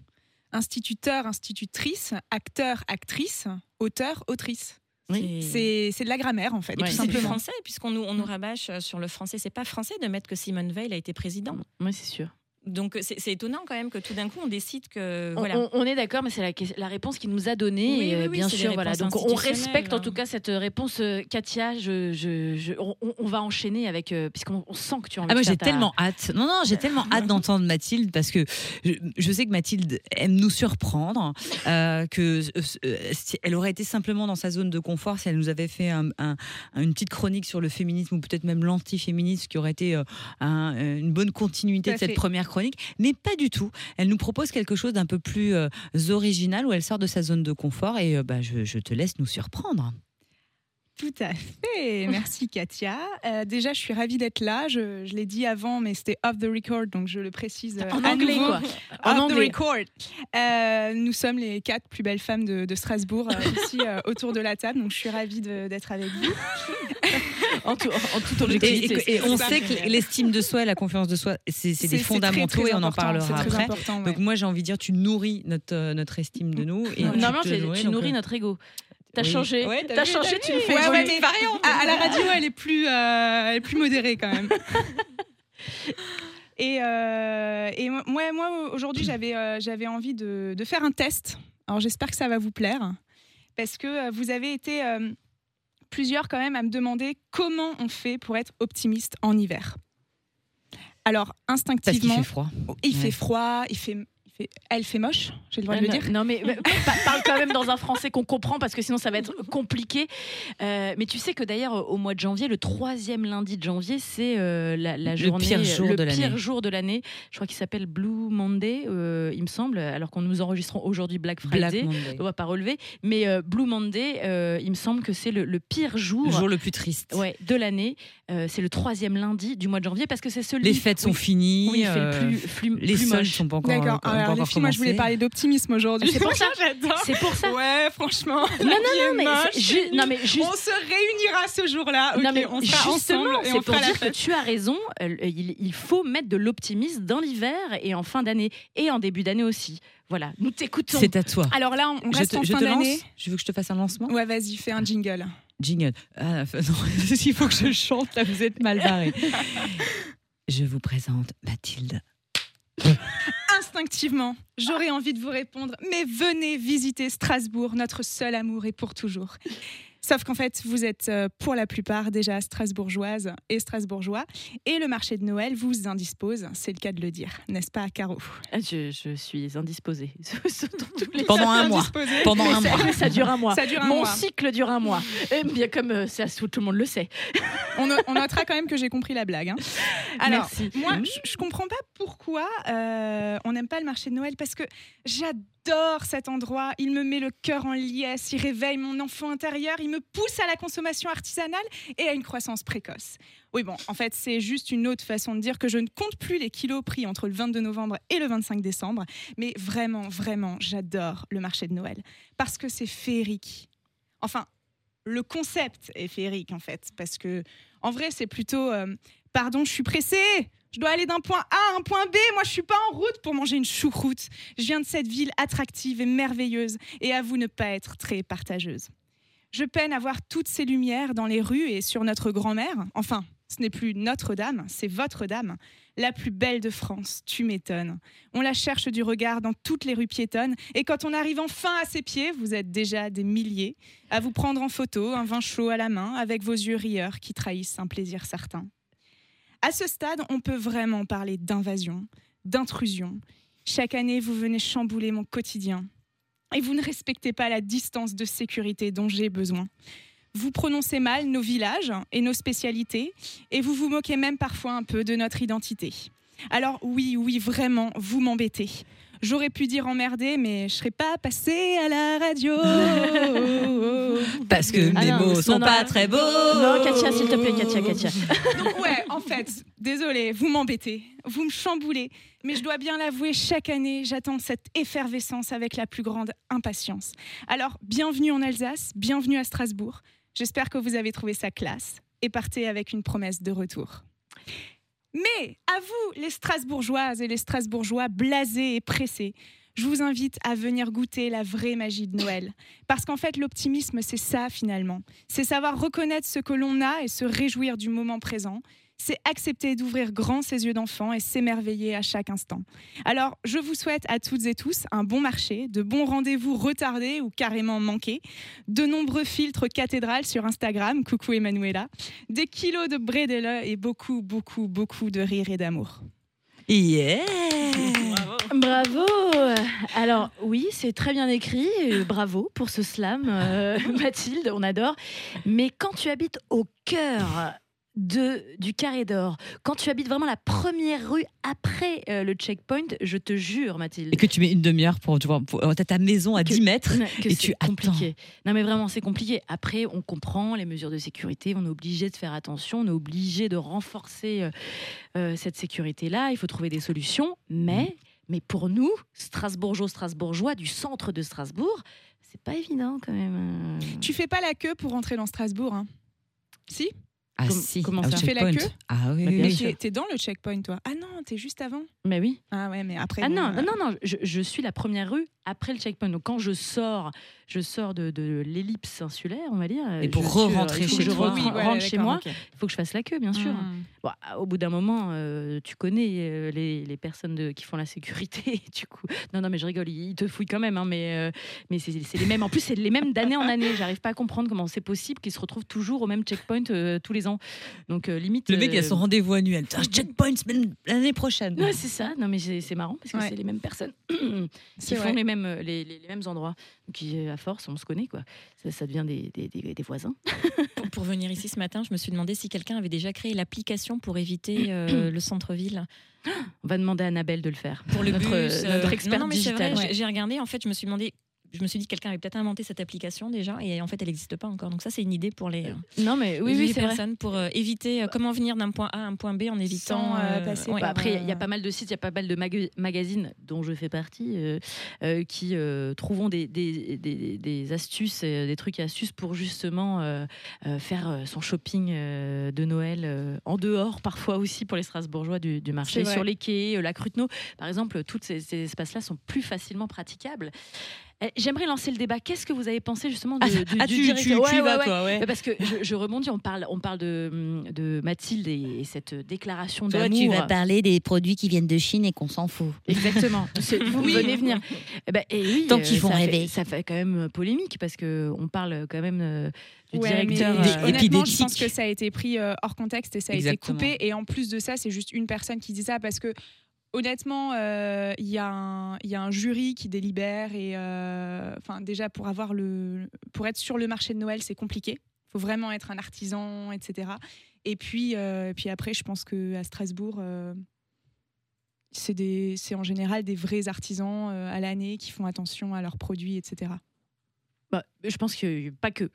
Instituteur, institutrice, acteur, actrice, auteur, autrice. Oui. C'est c'est de la grammaire en fait, Et tout puis c'est du français, puisqu'on nous, on nous rabâche euh, sur le français. C'est pas français de mettre que Simone Veil a été président. Oui, c'est sûr. Donc c'est étonnant quand même que tout d'un coup on décide que On- voilà. On, on est d'accord, mais c'est la, réponse qu'il nous a donnée. Oui, et, euh, oui, oui, bien sûr, voilà. Donc on respecte en hein. tout cas cette réponse, euh, Katia. Je, je, je- on, on va enchaîner avec, euh, puisqu'on on sent que tu as envie Ah moi j'ai tellement hâte. Non non j'ai tellement hâte *laughs* d'entendre Mathilde parce que je, je sais que Mathilde aime nous surprendre. euh, que euh, euh, si elle aurait été simplement dans sa zone de confort si elle nous avait fait un- un- une petite chronique sur le féminisme ou peut-être même l'antiféminisme qui aurait été euh, un- euh, une bonne continuité de cette fait. première chronique. Mais pas du tout. Elle nous propose quelque chose d'un peu plus euh, original où elle sort de sa zone de confort et euh, bah, je, je te laisse nous surprendre. Tout à fait. Merci *laughs* Katia. Euh, déjà, je suis ravie d'être là. Je, je l'ai dit avant, mais c'était off the record, donc je le précise. euh, En anglais, nouveau. quoi. En Off the anglais. record. Euh, nous sommes les quatre plus belles femmes de, de Strasbourg *laughs* ici autour de la table, donc je suis ravie d'être avec vous. En, tout, en toute objectivité. et- et on sait que l'estime de soi et la confiance de soi, c'est des très, fondamentaux très et on en parlera très après. ouais. Donc moi j'ai envie de dire, tu nourris notre, euh, notre estime de nous. Et Normalement, tu, nourris, tu donc, nourris euh, notre ego. T'as oui. changé, Ouais, t'as changé, tu le fais. Ouais, ouais, mais à, à la radio, *laughs* elle est plus, euh, elle est plus modérée quand même. Et, euh, et moi, moi aujourd'hui, j'avais euh, j'avais envie de, de faire un test. Alors, j'espère que ça va vous plaire, parce que vous avez été plusieurs quand même à me demander comment on fait pour être optimiste en hiver. Alors, Parce instinctivement, fait froid. il Ouais. fait froid, il fait, il fait, elle fait moche, j'ai le droit de le non, dire. non, mais mais, pa- parle quand même dans un français qu'on comprend parce que sinon ça va être compliqué. Euh, mais tu sais que d'ailleurs au mois de janvier, le troisième lundi de janvier, c'est euh, la, la Le journée, pire jour le de l'année. pire jour de l'année. Je crois qu'il s'appelle Blue Monday, euh, il me semble, alors qu'on nous enregistrons aujourd'hui Black Black Friday. Monday. On va pas relever, mais euh, Blue Monday, euh, il me semble que c'est le, le pire jour, Le jour le plus triste. ouais, de l'année. Euh, c'est le troisième lundi du mois de janvier parce que c'est celui Les fêtes sont finies. où il fait euh, le plus, flux- les plus sols moche. sont pas encore. D'accord. Alors, les encore filles, moi, je voulais parler d'optimisme aujourd'hui. C'est pour *laughs* ça. J'adore. C'est pour ça. Ouais, franchement. Non, non, non, mais, non, mais juste, On se réunira ce jour-là. ok, non, mais on sera justement, ensemble c'est pour dire que tu as raison. euh, il, il faut mettre de l'optimisme dans l'hiver et en fin d'année et en début d'année aussi. Voilà, nous t'écoutons. C'est à toi. Alors là, on Je reste te, en je fin te d'année. lance. Je veux que je te fasse un lancement? Ouais, vas-y, fais un jingle. Jingle. Ah, *laughs* non, *laughs* il faut que je chante. Là, vous êtes mal barré. Je vous présente Mathilde. *laughs* Instinctivement, j'aurais envie de vous répondre, mais venez visiter Strasbourg, notre seul amour et pour toujours. Sauf qu'en fait, vous êtes euh, pour la plupart déjà strasbourgeoises et strasbourgeois, et le marché de Noël vous indispose, c'est le cas de le dire, n'est-ce pas, Caro? Ah, Je, je suis indisposée. *laughs* Pendant un mois. Indisposé. Pendant un ça, mois. *laughs* ça dure un mois. Ça dure un Mon mois. cycle dure un mois. *laughs* Et bien comme euh, ça, tout le monde le sait. On, no- on notera quand même que j'ai compris la blague. hein. Alors, Merci. moi, je, je comprends pas pourquoi euh, on n'aime pas le marché de Noël parce que j'adore cet endroit. Il me met le cœur en liesse, il réveille mon enfant intérieur, il me pousse à la consommation artisanale et à une croissance précoce. Oui, bon, en fait, c'est juste une autre façon de dire que je ne compte plus les kilos pris entre le 22 novembre et le 25 décembre. Mais vraiment, vraiment, j'adore le marché de Noël parce que c'est féerique. Enfin, le concept est féerique en fait, parce que en vrai, c'est plutôt euh, pardon, je suis pressée. Je dois aller d'un point A à un point B. Moi, je suis pas en route pour manger une choucroute. Je viens de cette ville attractive et merveilleuse et avoue ne pas être très partageuse. Je peine à voir toutes ces lumières dans les rues et sur notre grand-mère. Enfin, ce n'est plus notre dame, c'est votre dame. La plus belle de France, tu m'étonnes. On la cherche du regard dans toutes les rues piétonnes. Et quand on arrive enfin à ses pieds, vous êtes déjà des milliers à vous prendre en photo, un vin chaud à la main, avec vos yeux rieurs qui trahissent un plaisir certain. À ce stade, on peut vraiment parler d'invasion, d'intrusion. Chaque année, vous venez chambouler mon quotidien. Et vous ne respectez pas la distance de sécurité dont j'ai besoin. Vous prononcez mal nos villages et nos spécialités, et vous vous moquez même parfois un peu de notre identité. Alors oui, oui, vraiment, vous m'embêtez. J'aurais pu dire emmerder, mais je serais pas passée à la radio. *laughs* Parce que Ah mes non, mots sont non. pas très beaux. Non, Katia, s'il te plaît, Katia, Katia. *laughs* Donc ouais, en fait, désolé, vous m'embêtez, vous me chamboulez, mais je dois bien l'avouer, chaque année, j'attends cette effervescence avec la plus grande impatience. Alors, bienvenue en Alsace, bienvenue à Strasbourg. J'espère que vous avez trouvé ça classe et partez avec une promesse de retour. Mais à vous, les Strasbourgeoises et les Strasbourgeois blasés et pressés, je vous invite à venir goûter la vraie magie de Noël. Parce qu'en fait, l'optimisme, c'est ça finalement. C'est savoir reconnaître ce que l'on a et se réjouir du moment présent. C'est accepter d'ouvrir grand ses yeux d'enfant et s'émerveiller à chaque instant. Alors, je vous souhaite à toutes et tous un bon marché, de bons rendez-vous retardés ou carrément manqués, de nombreux filtres cathédrales sur Instagram, coucou Emanuela, des kilos de bredele et beaucoup, beaucoup, beaucoup de rire et d'amour. Yeah Bravo Alors oui, c'est très bien écrit. Bravo pour ce slam, euh, *laughs* Mathilde, on adore. Mais quand tu habites au cœur de, du Carré d'Or, quand tu habites vraiment la première rue après euh, le checkpoint, je te jure, Mathilde. Et que tu mets une demi-heure pour, tu vois, pour- t'as ta maison à Que- 10 mètres. que et c'est tu attends. compliqué. Non mais vraiment c'est compliqué. Après on comprend les mesures de sécurité, on est obligé de faire attention, on est obligé de renforcer euh, euh, cette sécurité là. Il faut trouver des solutions, mais mais pour nous Strasbourgeois Strasbourgeois du centre de Strasbourg, c'est pas évident quand même. euh. Tu fais pas la queue pour rentrer dans Strasbourg, hein? Si? Ah Com- si, comment au ça Tu fais la queue Ah oui, oui, oui. t'es dans le checkpoint, toi Ah non, t'es juste avant Mais oui. Ah ouais, mais après. Ah non, euh, non, non, je, je suis la première rue après le checkpoint. Donc quand je sors, je sors de, de l'ellipse insulaire, on va dire. Et pour euh, re-rentrer faut chez que je toi. re- Oui, rentre voilà, chez d'accord, moi, il faut que je fasse la queue, bien sûr. Hmm. Bon, au bout d'un moment, euh, tu connais euh, les, les personnes de- qui font la sécurité. *laughs* du coup, non, non, mais je rigole, ils te fouillent quand même. hein, mais euh, mais c'est c'est les mêmes. En plus, c'est les mêmes d'année en année. J'arrive pas à comprendre comment c'est possible qu'ils se retrouvent toujours au même checkpoint euh, tous les ans. Donc euh, limite. Le mec, il a euh, son rendez-vous annuel. Un checkpoint l'année prochaine. Ouais, c'est ça. Non, mais c'est c'est marrant parce que Ouais. c'est les mêmes personnes *clears throat* qui font les mêmes, euh, les, les- les mêmes endroits. Qui, à force, on se connaît, quoi. Ça, ça devient des, des, des- des voisins. *laughs* Pour, pour venir ici ce matin, je me suis demandé si quelqu'un avait déjà créé l'application pour éviter euh, *clears throat* le centre-ville. On va demander à Annabelle de le faire. Pour le notre, bus, euh, euh, notre expert non, non, mais digital. vrai, J'ai regardé, en fait, je me suis demandé. Je me suis dit que quelqu'un avait peut-être inventé cette application déjà et en fait elle n'existe pas encore. Donc ça c'est une idée pour les, euh, Non, mais oui, les oui, c'est vrai. personnes pour euh, éviter euh, comment venir d'un point A à un point B en évitant Sans, euh, passer ouais. Par- après, il y a- il y, a pas mal de sites, il y a pas mal de maga- magazines dont je fais partie euh, euh, qui euh, trouvent des, des, des- des astuces, euh, des trucs et astuces pour justement euh, euh, faire son shopping euh, de Noël euh, en dehors, parfois aussi pour les Strasbourgeois du, du marché, sur les quais, euh, la Cruteno. Par exemple, tous ces, ces espaces-là sont plus facilement praticables. Eh, J'aimerais lancer le débat. Qu'est-ce que vous avez pensé justement de, Ah, du, ah, du tu, tu, directeur tu Ouais, y ouais, vas, ouais. toi, ouais. Mais Parce que je, je rebondis, on parle, on parle de, de Mathilde et, et cette déclaration d'amour. tu vas parler des produits qui viennent de Chine et qu'on s'en fout. Exactement. *laughs* Vous Oui. venez venir. Eh ben, et oui, Tant euh, qu'ils font ça fait- rêver. ça fait quand même polémique parce que on parle quand même euh, du Ouais, mais directeur. Euh, honnêtement, je pense que ça a été pris euh, hors contexte et ça a Exactement. été coupé. Et en plus de ça, c'est juste une personne qui dit ça parce que honnêtement, euh, il y, a un- il y a un jury qui délibère et euh, enfin déjà pour avoir le pour être sur le marché de Noël, c'est compliqué. Il faut vraiment être un artisan, etc. Et puis euh, puis après, je pense que à Strasbourg. euh, c'est en général des vrais artisans euh, à l'année qui font attention à leurs produits, etc. bah, je pense que pas que.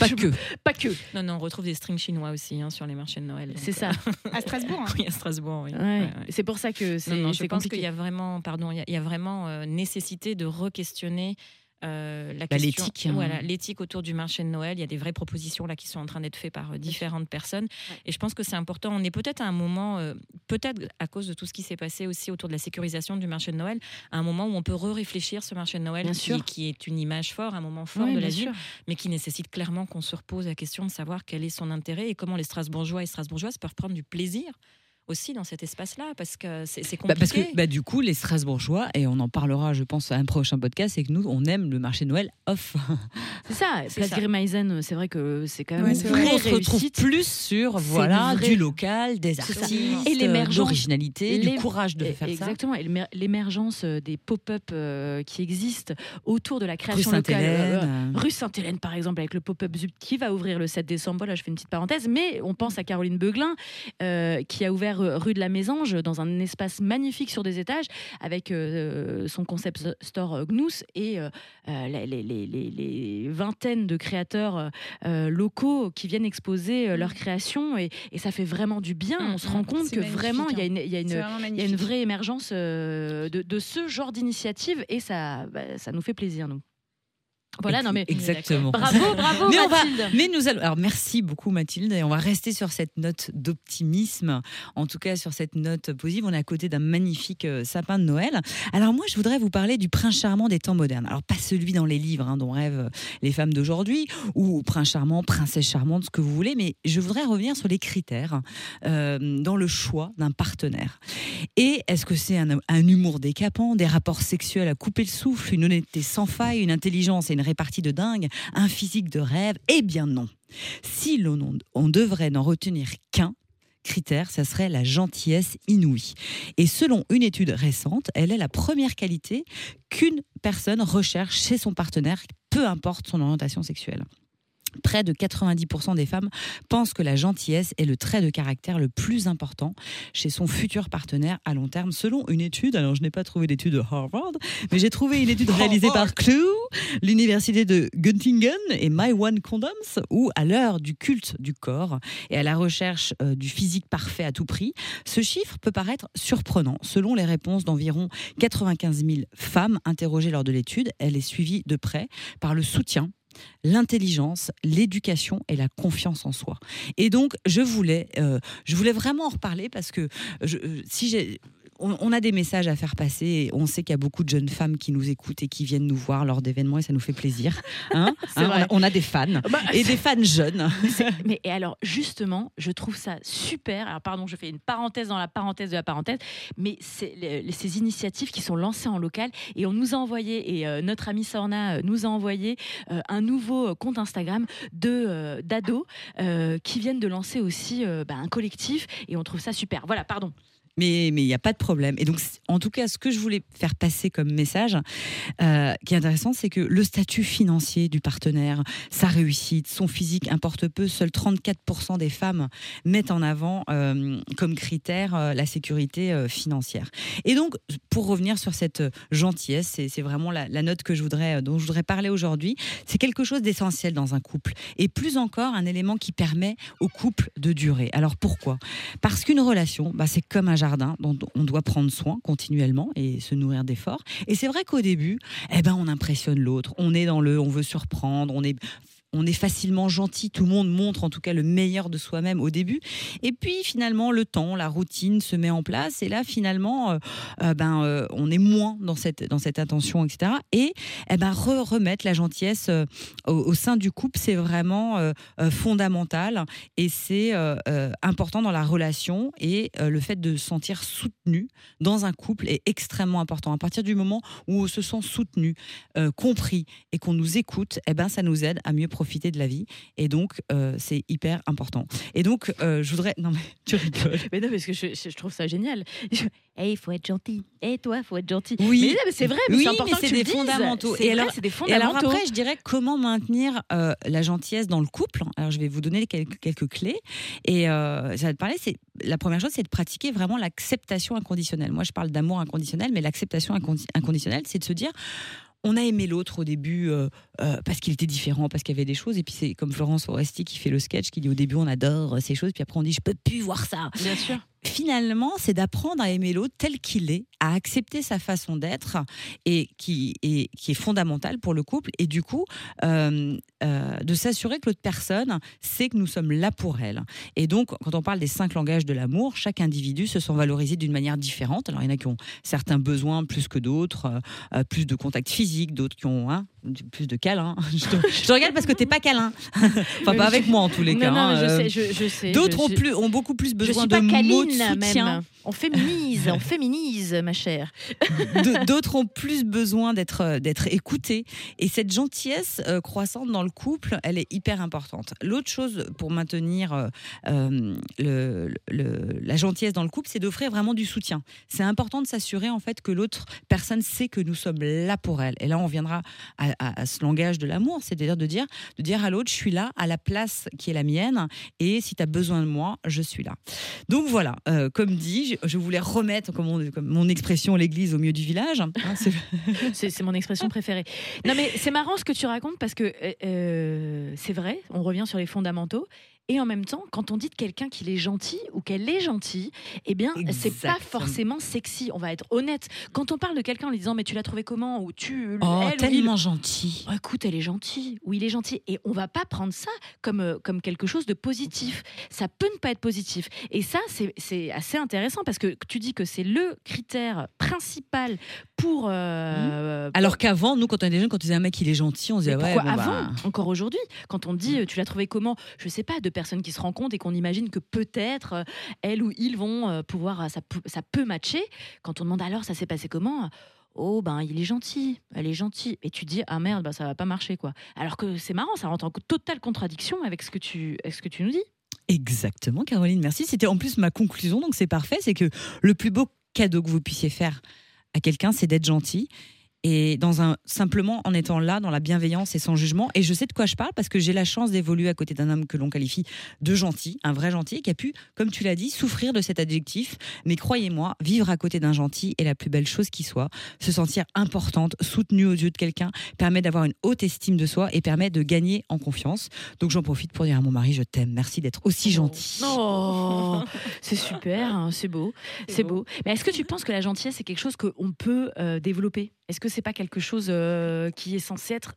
Pas *laughs* Je- que. Pas que. Non, non, on retrouve des strings chinois aussi hein, sur les marchés de Noël. C'est ça. euh, À Strasbourg, *laughs* hein. oui, à Strasbourg, oui. Ouais. Ouais, ouais. C'est pour ça que c'est Non, non, je pense qu'il y a vraiment, pardon, il y a, il y a vraiment euh, nécessité de re-questionner euh, la Bah, question, l'éthique, hein. voilà, l'éthique autour du marché de Noël. Il y a des vraies propositions là qui sont en train d'être faites par euh, différentes personnes, et je pense que c'est important. On est peut-être à un moment, euh, peut-être à cause de tout ce qui s'est passé aussi autour de la sécurisation du marché de Noël, à un moment où on peut re-réfléchir ce marché de Noël, Bien qui, sûr. qui est une image forte, un moment fort Ouais, de la ville, sûr. mais qui nécessite clairement qu'on se repose la question de savoir quel est son intérêt et comment les Strasbourgeois et Strasbourgeoises peuvent prendre du plaisir aussi dans cet espace-là, parce que c'est c'est Bah, compliqué. parce que bah, du coup, les Strasbourgeois, et on en parlera, je pense, à un prochain podcast, c'est que nous, on aime le marché de Noël off. *laughs* C'est ça. C'est Place ça. Grimeisen, c'est vrai que c'est quand même Ouais, une vrai. vraie on se retrouve réussite. plus sur voilà, du local, des artistes, Et l'émergence- l'originalité, du courage de Et- faire ça. Exactement, et l'émer- l'émergence euh, des pop-up euh, qui existent autour de la Rue création locale. Sainte-Hélène. euh, euh, Rue Sainte-Hélène, par exemple, avec le pop-up Zup qui va ouvrir le 7 décembre. Là, je fais une petite parenthèse, mais on pense à Caroline Beuglin, euh, qui a ouvert rue de la Mésange dans un espace magnifique sur des étages, avec euh, son concept store euh, Gnous et euh, euh, les, les- les- les- les vingtaines de créateurs euh, euh, locaux qui viennent exposer euh, leurs créations. Et, et ça fait vraiment du bien. Mm, on se rend compte C'est que magnifique, vraiment, il y a hein. une, il y a une, C'est vraiment il y a une vraie émergence euh, de, de ce genre d'initiative et ça, bah, ça nous fait plaisir, nous. Voilà, non mais Exactement. bravo, bravo Mais va- Mathilde. Mais nous allons. Alors merci beaucoup Mathilde et on va rester sur cette note d'optimisme. En tout cas sur cette note positive. On est à côté d'un magnifique euh, sapin de Noël. Alors moi je voudrais vous parler du prince charmant des temps modernes. Alors pas celui dans les livres hein, dont rêvent les femmes d'aujourd'hui ou prince charmant, princesse charmante, ce que vous voulez. Mais je voudrais revenir sur les critères euh, dans le choix d'un partenaire. Et est-ce que c'est un, un humour décapant, des rapports sexuels à couper le souffle, une honnêteté sans faille, une intelligence et une répartie de dingue, un physique de rêve Eh bien non. Si l'on on devrait n'en retenir qu'un, critère, ça serait la gentillesse inouïe. Et selon une étude récente, elle est la première qualité qu'une personne recherche chez son partenaire, peu importe son orientation sexuelle. Près de 90% des femmes pensent que la gentillesse est le trait de caractère le plus important chez son futur partenaire à long terme, selon une étude. Alors, je n'ai pas trouvé d'étude de Harvard, mais j'ai trouvé une étude réalisée par Clue, l'université de Göttingen et My One Condoms, où, à l'heure du culte du corps et à la recherche euh, du physique parfait à tout prix, ce chiffre peut paraître surprenant. Selon les réponses d'environ 95 000 femmes interrogées lors de l'étude, elle est suivie de près par le soutien l'intelligence, l'éducation et la confiance en soi. Et donc, je voulais, euh, je vraiment en reparler parce que euh, si j'ai on, on a des messages à faire passer. Et on sait qu'il y a beaucoup de jeunes femmes qui nous écoutent et qui viennent nous voir lors d'événements et ça nous fait plaisir. *laughs* Hein Hein, on, a, on a des fans Bah, *laughs* et des fans jeunes. *laughs* Mais et alors justement, je trouve ça super. Alors pardon, je fais une parenthèse dans la parenthèse de la parenthèse, mais les- ces initiatives qui sont lancées en local et on nous a envoyé et euh, notre ami Sorna euh, nous a envoyé euh, un nouveau compte Instagram de d'ados qui viennent de lancer aussi bah, un collectif et on trouve ça super. Voilà, pardon. Mais il n'y a pas de problème. Et donc, en tout cas, ce que je voulais faire passer comme message, euh, qui est intéressant, c'est que le statut financier du partenaire, sa réussite, son physique importe peu. Seuls 34% des femmes mettent en avant euh, comme critère euh, la sécurité financière. Et donc, pour revenir sur cette gentillesse, c'est vraiment la, note que je voudrais, dont je voudrais parler aujourd'hui. C'est quelque chose d'essentiel dans un couple. Et plus encore, un élément qui permet au couple de durer. Alors pourquoi? Parce qu'une relation, bah, c'est comme un jardin dont on doit prendre soin continuellement et se nourrir d'efforts. Et c'est vrai qu'au début, eh ben, on impressionne l'autre. On est dans le, on veut surprendre, on est on est facilement gentil, tout le monde montre en tout cas le meilleur de soi-même au début. Et puis finalement, le temps, la routine se met en place. Et là, finalement, euh, euh, ben, euh, on est moins dans cette, dans cette attention, etc. Et eh ben, re- remettre la gentillesse au, sein du couple, c'est vraiment fondamental. Et c'est important dans la relation. Et le fait de se sentir soutenu dans un couple est extrêmement important. À partir du moment où on se sent soutenu, compris et qu'on nous écoute, eh ben, ça nous aide à mieux profiter de la vie. Et donc, euh, c'est hyper important. Et donc, euh, je voudrais. Non, mais tu rigoles. *laughs* Mais non, parce que je, je- je trouve ça génial. Eh, il faut être gentil. Et toi, il faut être gentil. Oui. Mais, non, mais c'est vrai, mais Oui, c'est important mais que tu des fondamentaux. Et vrai, alors- c'est des Et alors fondamentaux. après, je dirais comment maintenir euh, la gentillesse dans le couple. Alors je vais vous donner quelques, quelques clés. Et ça va te parler, c'est la première chose, c'est de pratiquer vraiment l'acceptation inconditionnelle. Moi, je parle d'amour inconditionnel, mais l'acceptation incondi- inconditionnelle, c'est de se dire. On a aimé l'autre au début euh, euh, parce qu'il était différent, parce qu'il y avait des choses. Et puis c'est comme Florence Foresti qui fait le sketch, qui dit au début on adore ces choses, puis après on dit je peux plus voir ça Bien sûr. Finalement, c'est d'apprendre à aimer l'autre tel qu'il est, à accepter sa façon d'être et qui, est, qui est fondamentale pour le couple. Et du coup, euh, euh, de s'assurer que l'autre personne sait que nous sommes là pour elle. Et donc, quand on parle des cinq langages de l'amour, chaque individu se sent valorisé d'une manière différente. Alors, il y en a qui ont certains besoins plus que d'autres, euh, plus de contact physique, d'autres qui ont hein, plus de câlin. Je te, je te regarde parce que t'es pas câlin. enfin, pas avec moi en tous les non, cas. non, hein, je sais, je, je sais. D'autres ont, beaucoup plus besoin de pas mots câline soutien. même. On féminise, on féminise, ma chère. D'autres ont plus besoin d'être euh, d'être écoutés. Et cette gentillesse euh, croissante dans le couple, elle est hyper importante. L'autre chose pour maintenir euh, euh, le, le- la gentillesse dans le couple, c'est d'offrir vraiment du soutien. C'est important de s'assurer en fait que l'autre personne sait que nous sommes là pour elle. Et là, on viendra à, à- à ce langage de l'amour, c'est-à-dire de dire, de dire à l'autre, je suis là à la place qui est la mienne. Et si tu as besoin de moi, je suis là. Donc voilà, euh, comme dit, je, je voulais remettre comme mon, expression l'église au milieu du village. Hein, *laughs* c'est mon expression préférée. Non, mais c'est marrant ce que tu racontes parce que euh, euh, c'est vrai, on revient sur les fondamentaux. Et en même temps, quand on dit de quelqu'un qu'il est gentil ou qu'elle est gentille, eh bien, c'est pas forcément sexy. On va être honnête. Quand on parle de quelqu'un en lui disant, mais tu l'as trouvé comment Ou tu. oh, elle ou il- tellement gentil. Oh, écoute, elle est gentille, ou il est gentil. Et on va pas prendre ça comme, euh, comme quelque chose de positif. Ça peut ne pas être positif. Et ça, c'est- assez intéressant parce que tu dis que c'est le critère principal pour. euh, pour- Alors qu'avant, nous, quand on était jeunes, quand on disait un mec il est gentil, on disait ouais, bon, bah, avant, encore aujourd'hui, quand on dit euh, tu l'as trouvé comment, je sais pas, de personnes qui se rencontrent et qu'on imagine que peut-être euh, elles ou ils vont euh, pouvoir, euh, ça, peut- ça peut matcher. Quand on demande alors ça s'est passé comment? Oh ben il est gentil, elle est gentille, et tu dis ah merde bah ça va pas marcher quoi. Alors que c'est marrant, ça rentre en totale contradiction avec ce que tu, avec ce que tu nous dis. Exactement, Caroline, merci. C'était en plus ma conclusion, donc c'est parfait. C'est que le plus beau cadeau que vous puissiez faire à quelqu'un, c'est d'être gentil. Et dans un, simplement en étant là, dans la bienveillance et sans jugement. Et je sais de quoi je parle parce que j'ai la chance d'évoluer à côté d'un homme que l'on qualifie de gentil, un vrai gentil, qui a pu, comme tu l'as dit, souffrir de cet adjectif. Mais croyez-moi, vivre à côté d'un gentil est la plus belle chose qui soit. Se sentir importante, soutenue aux yeux de quelqu'un, permet d'avoir une haute estime de soi et permet de gagner en confiance. Donc j'en profite pour dire à mon mari, je t'aime. Merci d'être aussi gentil. Oh, *laughs* c'est super, hein, c'est beau, C'est beau. Mais est-ce que tu penses que la gentillesse c'est quelque chose qu'on peut euh, développer? Est-ce que c'est pas quelque chose euh, qui est censé être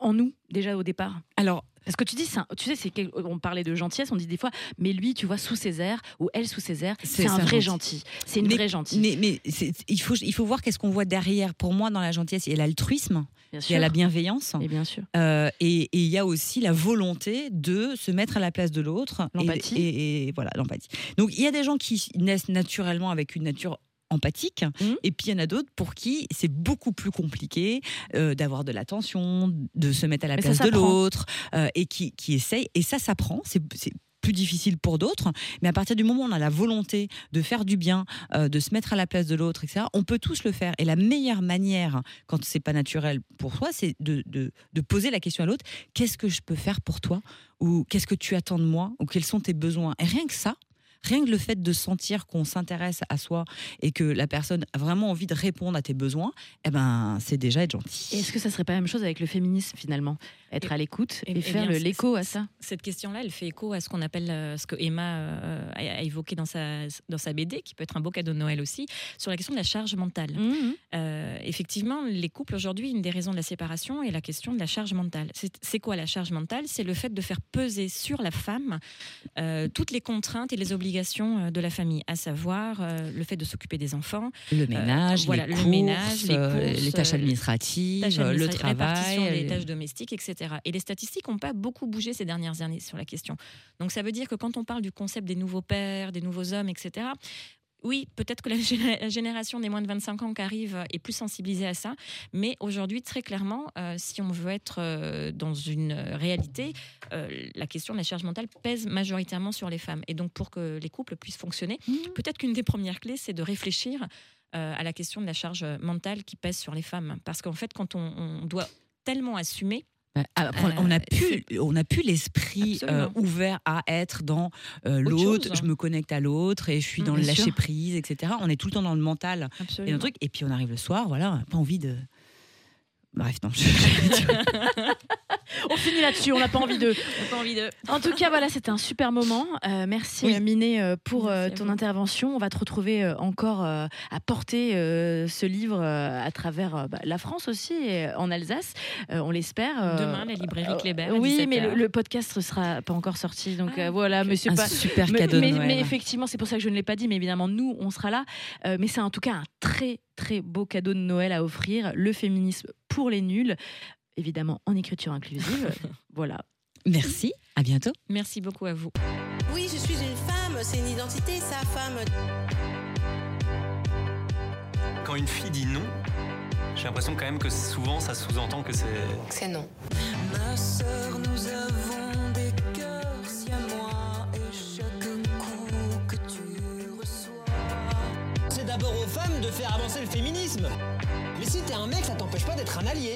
en nous déjà au départ? Alors, Parce que tu dis, un- tu sais, on parlait de gentillesse, on dit des fois, mais lui, tu vois, sous ses airs ou elle sous ses airs, C'est un vrai gentil. C'est une Mais- vraie gentille. mais, il, faut, il faut voir qu'est-ce qu'on voit derrière. Pour moi, dans la gentillesse, il y a l'altruisme, il y a la bienveillance. Et bien sûr. Euh, et et il y a aussi la volonté de se mettre à la place de l'autre. Et- L'empathie. Et, et voilà, l'empathie. Donc il y a des gens qui naissent naturellement avec une nature empathique. Mhm. et puis il y en a d'autres pour qui c'est beaucoup plus compliqué euh, d'avoir de l'attention de se mettre à la Mais ça place de l'autre euh, et qui, qui essayent. Et ça s'apprend. C'est c'est plus difficile pour d'autres. Mais à partir du moment où on a la volonté de faire du bien euh, de se mettre à la place de l'autre etc on peut tous le faire. Et la meilleure manière quand c'est pas naturel pour soi c'est de, de, de poser la question à l'autre. Qu'est-ce que je peux faire pour toi? Ou qu'est-ce que tu attends de moi? Ou quels sont tes besoins? Et rien que ça Rien que le fait de sentir qu'on s'intéresse à soi et que la personne a vraiment envie de répondre à tes besoins, eh ben, c'est déjà être gentil. Est-ce que ça serait pas la même chose avec le féminisme finalement? Être à l'écoute et, Eh- eh faire l'écho à ça Cette question-là, elle fait écho à ce qu'on appelle, euh, ce que Emma euh, a, a évoqué dans sa, dans sa BD, qui peut être un beau cadeau de Noël aussi, sur la question de la charge mentale. Mhm. Euh, effectivement, les couples aujourd'hui, une des raisons de la séparation est la question de la charge mentale. C'est quoi la charge mentale? C'est le fait de faire peser sur la femme toutes les contraintes et les obligations de la famille, à savoir le fait de s'occuper des enfants, Le ménage, voilà, les, le courses, ménage, les courses, les tâches administratives, tâches le administratives, travail. des tâches domestiques, etc. Et les statistiques n'ont pas beaucoup bougé ces dernières années sur la question. Donc ça veut dire que quand on parle du concept des nouveaux pères, des nouveaux hommes, etc., oui, peut-être que la géné- la génération des moins de 25 ans qui arrive est plus sensibilisée à ça, mais aujourd'hui, très clairement, euh, si on veut être euh, dans une euh, réalité, euh, la question de la charge mentale pèse majoritairement sur les femmes. Et donc, pour que les couples puissent fonctionner, peut-être qu'une des premières clés, c'est de réfléchir euh, à la question de la charge mentale qui pèse sur les femmes. Parce qu'en fait, quand on, on doit tellement assumer, Après, on a Euh, pu, on a pu l'esprit euh, ouvert à être dans euh, Autre l'autre. chose. Je me connecte à l'autre et je suis Mm, dans le lâcher sûr. prise, etc. On est tout le temps dans le mental et Absolument. le truc. Et puis on arrive le soir, voilà, pas envie de. Bref, non. je- On finit là-dessus, on n'a pas envie de. on n'a pas envie de... En tout cas, voilà, c'était un super moment. Euh, merci Oui. Miné euh, pour Merci euh, ton intervention. On va te retrouver euh, encore euh, à porter euh, ce livre euh, à travers euh, bah, la France aussi, et en Alsace, euh, on l'espère. euh, Demain, la librairie Kléber. Oui, mais 17 le, le podcast ne sera pas encore sorti, donc Ah, euh, voilà, mais c'est un pas. super Mais, cadeau mais- Noël. mais effectivement, c'est pour ça que je ne l'ai pas dit, mais évidemment, nous, on sera là. Euh, mais c'est en tout cas un très, très beau cadeau de Noël à offrir. Le féminisme pour les nuls, évidemment en écriture inclusive. *laughs* voilà. Merci, à bientôt. Merci beaucoup à vous. Oui, je suis une femme, c'est une identité, sa femme. Quand une fille dit non, j'ai l'impression quand même que souvent ça sous-entend que c'est. C'est non. Ma sœur, nous avons des cœurs si à moi et chaque coup que tu reçois. C'est d'abord aux femmes de faire avancer le féminisme. Mais si t'es un mec, ça t'empêche pas d'être un allié.